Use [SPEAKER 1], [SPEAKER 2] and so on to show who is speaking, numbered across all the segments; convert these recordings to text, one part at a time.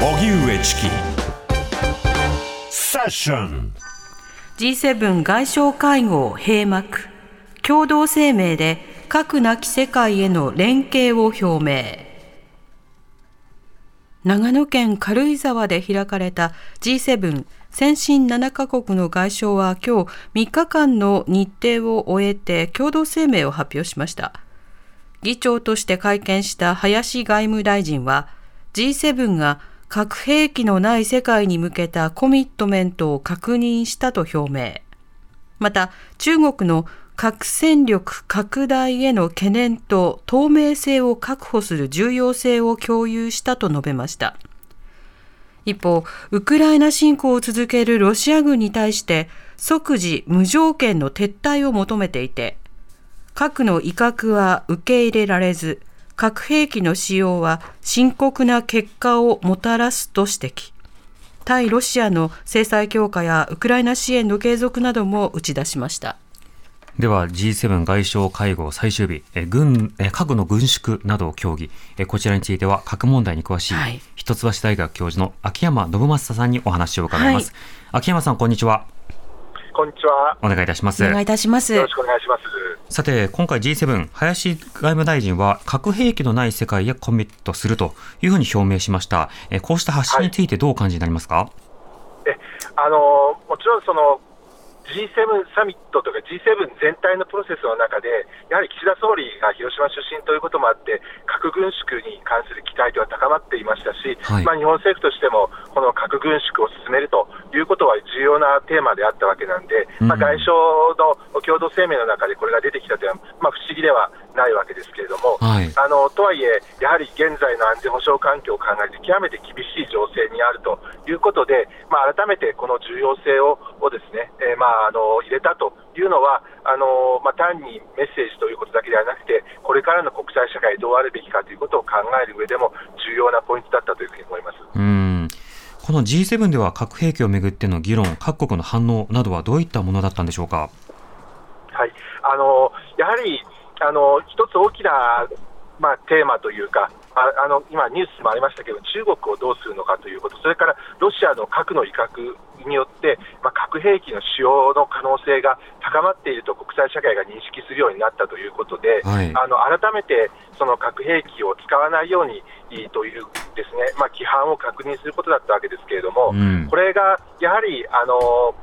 [SPEAKER 1] 荻上チキ。セッション
[SPEAKER 2] G7 外相会合閉幕。共同声明で核なき世界への連携を表明。長野県軽井沢で開かれた G7 先進7カ国の外相は今日3日間の日程を終えて共同声明を発表しました。議長として会見した林外務大臣は G7 が核兵器のない世界に向けたコミットメントを確認したと表明。また、中国の核戦力拡大への懸念と透明性を確保する重要性を共有したと述べました。一方、ウクライナ侵攻を続けるロシア軍に対して即時無条件の撤退を求めていて、核の威嚇は受け入れられず、核兵器の使用は深刻な結果をもたらすと指摘。対ロシアの制裁強化やウクライナ支援の継続なども打ち出しました。
[SPEAKER 3] では G7 外相会合最終日、え軍え核の軍縮などを協議え、こちらについては核問題に詳しい、はい、一橋大学教授の秋山信正さんにお話を伺います。はい、秋山さん、こんにちは。
[SPEAKER 4] こんにちは。
[SPEAKER 3] お願いいたします。
[SPEAKER 2] お願いいたします。
[SPEAKER 4] よろしくお願いします。
[SPEAKER 3] さて、今回 G7、林外務大臣は核兵器のない世界へコミットするというふうに表明しました。えこうした発信についてどう感じになりますか、はい、
[SPEAKER 4] えあのもちろんその G7 サミットとか G7 全体のプロセスの中で、やはり岸田総理が広島出身ということもあって、核軍縮に関する期待というのは高まっていましたし、はい、まあ、日本政府としても、この核軍縮を進めるということは重要なテーマであったわけなんで、まあ、外相の共同声明の中でこれが出てきたというのは、まあ、不思議ではないわけですけれども、はい、あのとはいえ、やはり現在の安全保障環境を考えて、極めて厳しい情勢にあるということで、まあ、改めてこの重要性ををですね、えー、まあ、あの入れたというのは、あのまあ、単にメッセージということだけではなくて、これからの国際社会、どうあるべきかということを考える上でも、重要なポイントだったというふうに思います。
[SPEAKER 3] うんこの G7 では核兵器をめぐっての議論、各国の反応などはどういったものだったんでしょうか？
[SPEAKER 4] はいあのやはりあの一つ大きな、まあ、テーマというか、ああの今、ニュースもありましたけど、中国をどうするのかということ、それからロシアの核の威嚇によって、まあ、核兵器の使用の可能性が高まっていると国際社会が認識するようになったということで、はい、あの改めてその核兵器を使わないようにというですね、まあ、規範を確認することだったわけですけれども、うん、これがやはりあの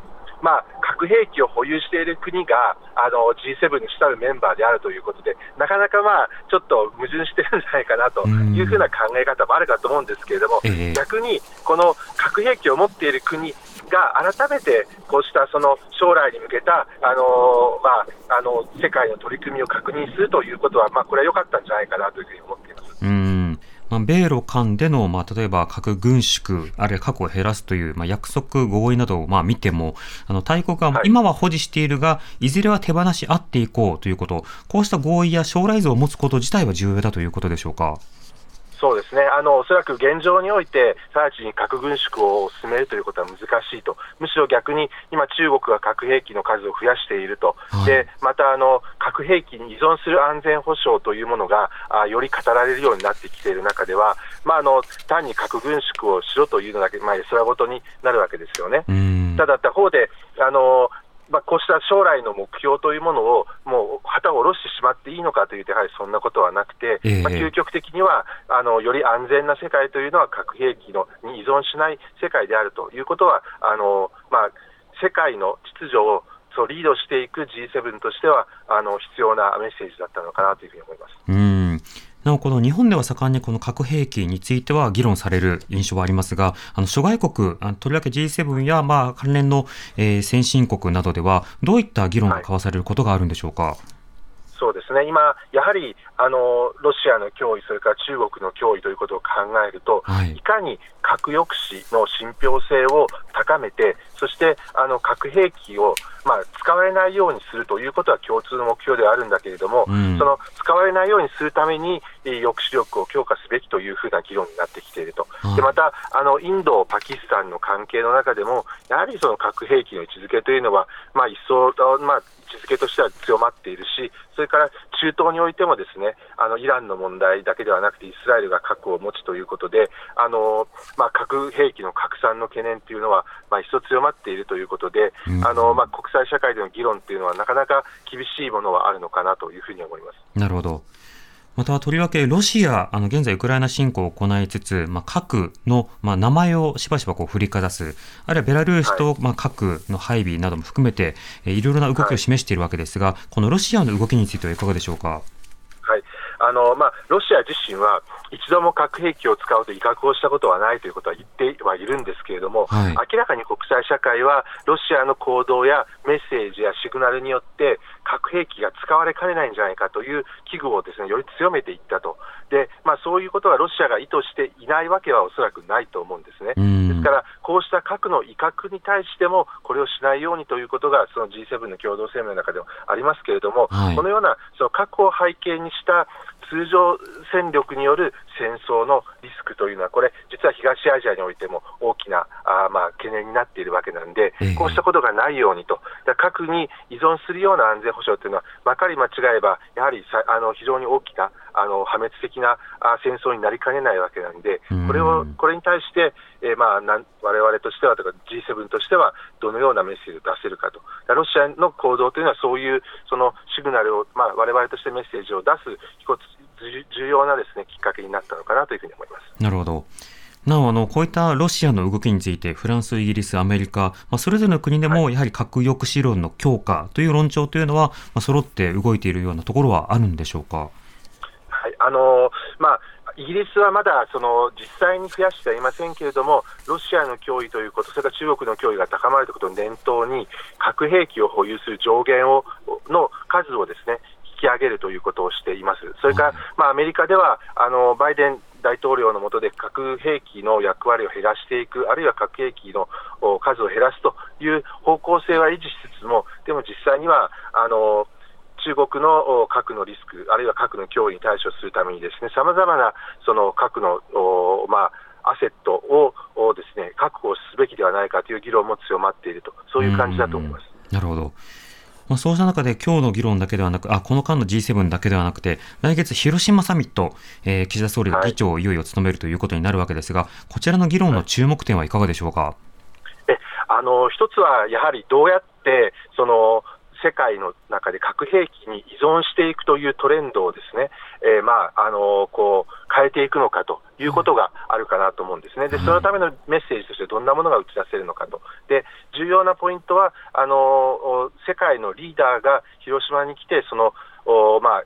[SPEAKER 4] まあ、核兵器を保有している国があの G7 に主たるメンバーであるということで、なかなか、まあ、ちょっと矛盾してるんじゃないかなというふうな考え方もあるかと思うんですけれども、えー、逆にこの核兵器を持っている国が改めてこうしたその将来に向けた、あのまあ、あの世界の取り組みを確認するということは、まあ、これは良かったんじゃないかなというふうに思っています。
[SPEAKER 3] うんまあ、米ロ間での、まあ、例えば核軍縮、あるいは核を減らすという、まあ、約束、合意などをまあ見ても、あの大国は今は保持しているが、い、ずれは手放し合っていこうということ、こうした合意や将来像を持つこと自体は重要だということでしょうか？
[SPEAKER 4] そうですね。あのおそらく現状において、直ちに核軍縮を進めるということは難しいと、むしろ逆に今、中国が核兵器の数を増やしていると、はい、でまたあの核兵器に依存する安全保障というものがあより語られるようになってきている中では、まあ、あの単に核軍縮をしろというのだけ、まあ、それごとになるわけですよね。ただ他方であのまあ、こうした将来の目標というものを、もう旗を下ろしてしまっていいのかというと、やはりそんなことはなくて、えー、まあ、究極的にはあの、より安全な世界というのは、核兵器のに依存しない世界であるということは、あのまあ、世界の秩序をそうリードしていく G7 としては、あの必要なメッセージだったのかなというふうに思います。
[SPEAKER 3] うんなお、この日本では盛んにこの核兵器については議論される印象はありますが、あの諸外国、あのとりわけ G7 やまあ関連の、えー、先進国などでは、どういった議論が交わされることがあるんでしょうか？はい
[SPEAKER 4] そうですね、今、やはりあのロシアの脅威、それから中国の脅威ということを考えると、はい、いかに核抑止の信憑性を高めて、そしてあの核兵器を、まあ、使われないようにするということは共通の目標ではあるんだけれども、うん、その使われないようにするために、抑止力を強化すべきというふうな議論になってきていると、はい、でまたあのインド、パキスタンの関係の中でも、やはりその核兵器の位置づけというのは、まあ、一層、まあ、位置づけとしては強まっているし、それから中東においてもですねあのイランの問題だけではなくて、イスラエルが核を持つということで、あのまあ、核兵器の拡散の懸念というのは、まあ、一層強まっているということで、あのまあ、国際社会での議論というのは、なかなか厳しいものはあるのかなというふうに思います。
[SPEAKER 3] なるほどまた、とりわけ、ロシア、あの、現在、ウクライナ侵攻を行いつつ、まあ、核の、まあ、名前をしばしばこう振りかざす、あるいはベラルーシと、はい、まあ、核の配備なども含めて、えいろいろな動きを示しているわけですが、はい、このロシアの動きについてはいかがでしょうか？
[SPEAKER 4] はいあのまあ、ロシア自身は一度も核兵器を使うと威嚇をしたことはないということは言ってはいるんですけれども、はい、明らかに国際社会はロシアの行動やメッセージやシグナルによって核兵器が使われかねないんじゃないかという危惧をですねより強めていったと、でまあ、そういうことはロシアが意図していないわけはおそらくないと思うんですね。ですから、こうした核の威嚇に対しても、これをしないようにということが、その G7 の共同声明の中でもありますけれども、はい、このようなその核を背景にした通常戦力による戦争のリスクというのは、これ、実は東アジアにおいても大きなあまあ懸念になっているわけなんで、こうしたことがないようにと、核に依存するような安全保障というのは、まかり間違えば、やはりさあの非常に大きなあの破滅的なあ戦争になりかねないわけなんで、これをこれに対して、えー、まあなん我々としてはとか G7 としてはどのようなメッセージを出せるかと、ロシアの行動というのはそういうそのシグナルを、まあ、我々としてメッセージを出す一つ重要なですねきっかけになったのかなというふうに思います。
[SPEAKER 3] なるほど。なお、あの、こういったロシアの動きについて、フランス、イギリス、アメリカ、まあ、それぞれの国でも、やはり核抑止論の強化という論調というのは、まあ、揃って動いているようなところはあるんでしょうか？
[SPEAKER 4] はい、あのまあイギリスはまだその実際に増やしてはいませんけれども、ロシアの脅威ということ、それから中国の脅威が高まるということを念頭に、核兵器を保有する上限をの数をですね引き上げるということをしています。それから、まあ、アメリカではあのバイデン大統領の下で核兵器の役割を減らしていく、あるいは核兵器の数を減らすという方向性は維持しつつも、でも実際には、あの中国の核のリスク、あるいは核の脅威に対処するために、ですねさまざまなその核の、まあ、アセットをですね確保すべきではないかという議論も強まっていると、そういう感じだと思います。
[SPEAKER 3] なるほど。まあ、そうした中で今日の議論だけではなく、あこの間の G7 だけではなくて、来月広島サミット、えー、岸田総理が議長をいよいよ務めるということになるわけですが、はい、こちらの議論の注目点はいかがでしょうか？
[SPEAKER 4] えあの一つはやはりどうやってその世界の中で核兵器に依存していくというトレンドをですね、えー、まああのこう変えていくのかということがあるかなと思うんですね、でそのためのメッセージとしてどんなものが打ち出せるのかと、で重要なポイントはあの、世界のリーダーが広島に来て、そのまあ、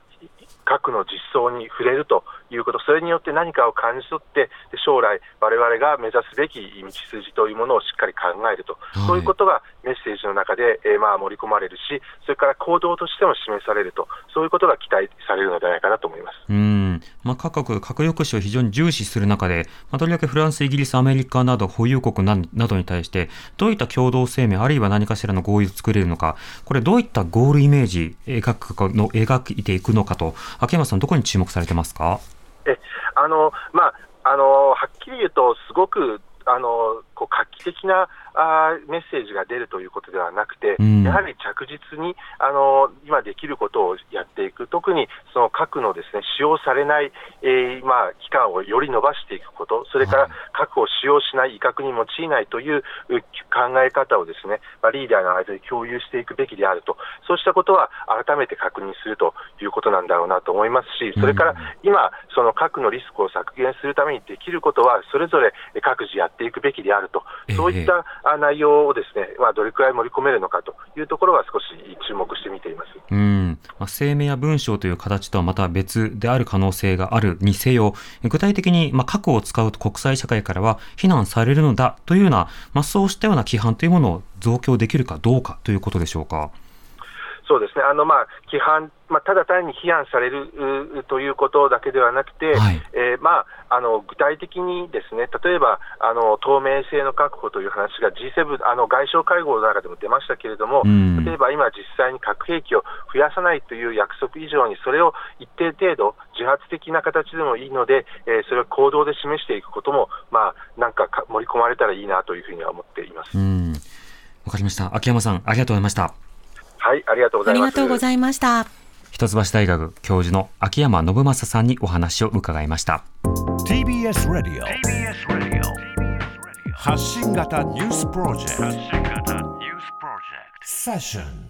[SPEAKER 4] 核の実相に触れるということ、それによって何かを感じ取って、将来、われわれが目指すべき道筋というものをしっかり考えると、はい、そういうことがメッセージの中で、えー、まあ盛り込まれるし、それから行動としても示されると、そういうことが期待されるのではないかなと思います。
[SPEAKER 3] うん。まあ、各国、核抑止を非常に重視する中で、まあ、とりわけフランス、イギリス、アメリカなど保有国などに対して、どういった共同声明、あるいは何かしらの合意を作れるのか、これ、どういったゴールイメージ描くの描いていくのかと、秋山さん、どこに注目されてますか？
[SPEAKER 4] えあのまああのはっきり言うと、すごくあのこう画期的なあメッセージが出るということではなくて、うん、やはり着実にあの今できることをやっていく、特にその核のですね使用されない、えー、まあ、期間をより伸ばしていくこと、それから核を使用しない、威嚇に用いないという考え方をですね、まあ、リーダーの間で共有していくべきであると、そうしたことは改めて確認するということなんだろうなと思いますし、それから今、その核のリスクを削減するためにできることは、それぞれ各自やっていくべきであると、そういった内容をですね、まあ、どれくらい盛り込めるのかというところは少し注目して見ています
[SPEAKER 3] うんまあ、声明や文章という形とはまた別である可能性があるにせよ、具体的に、まあ、核を使うと国際社会からは非難されるのだというような、まあ、そうしたような規範というものを増強できるかどうかということでしょうか。
[SPEAKER 4] そうですね、あのまあ規範、まあ、ただ単に批判されるということだけではなくて、はい、えー、まあ、あの具体的にですね例えばあの透明性の確保という話が G7 あの外相会合の中でも出ましたけれども、例えば今、実際に核兵器を増やさないという約束以上に、それを一定程度、自発的な形でもいいので、えー、それを行動で示していくことも、まあ、なんか盛り込まれたらいいなというふうには思っています。
[SPEAKER 3] わかりました。秋山さん、ありがとうございました。
[SPEAKER 4] はい、ありがとうございます。ありがとうございま
[SPEAKER 2] した。
[SPEAKER 3] 一橋大学教授の秋山信正さんにお話を伺いました。
[SPEAKER 1] TBS Radio 発信型ニュースプロジェクトセッション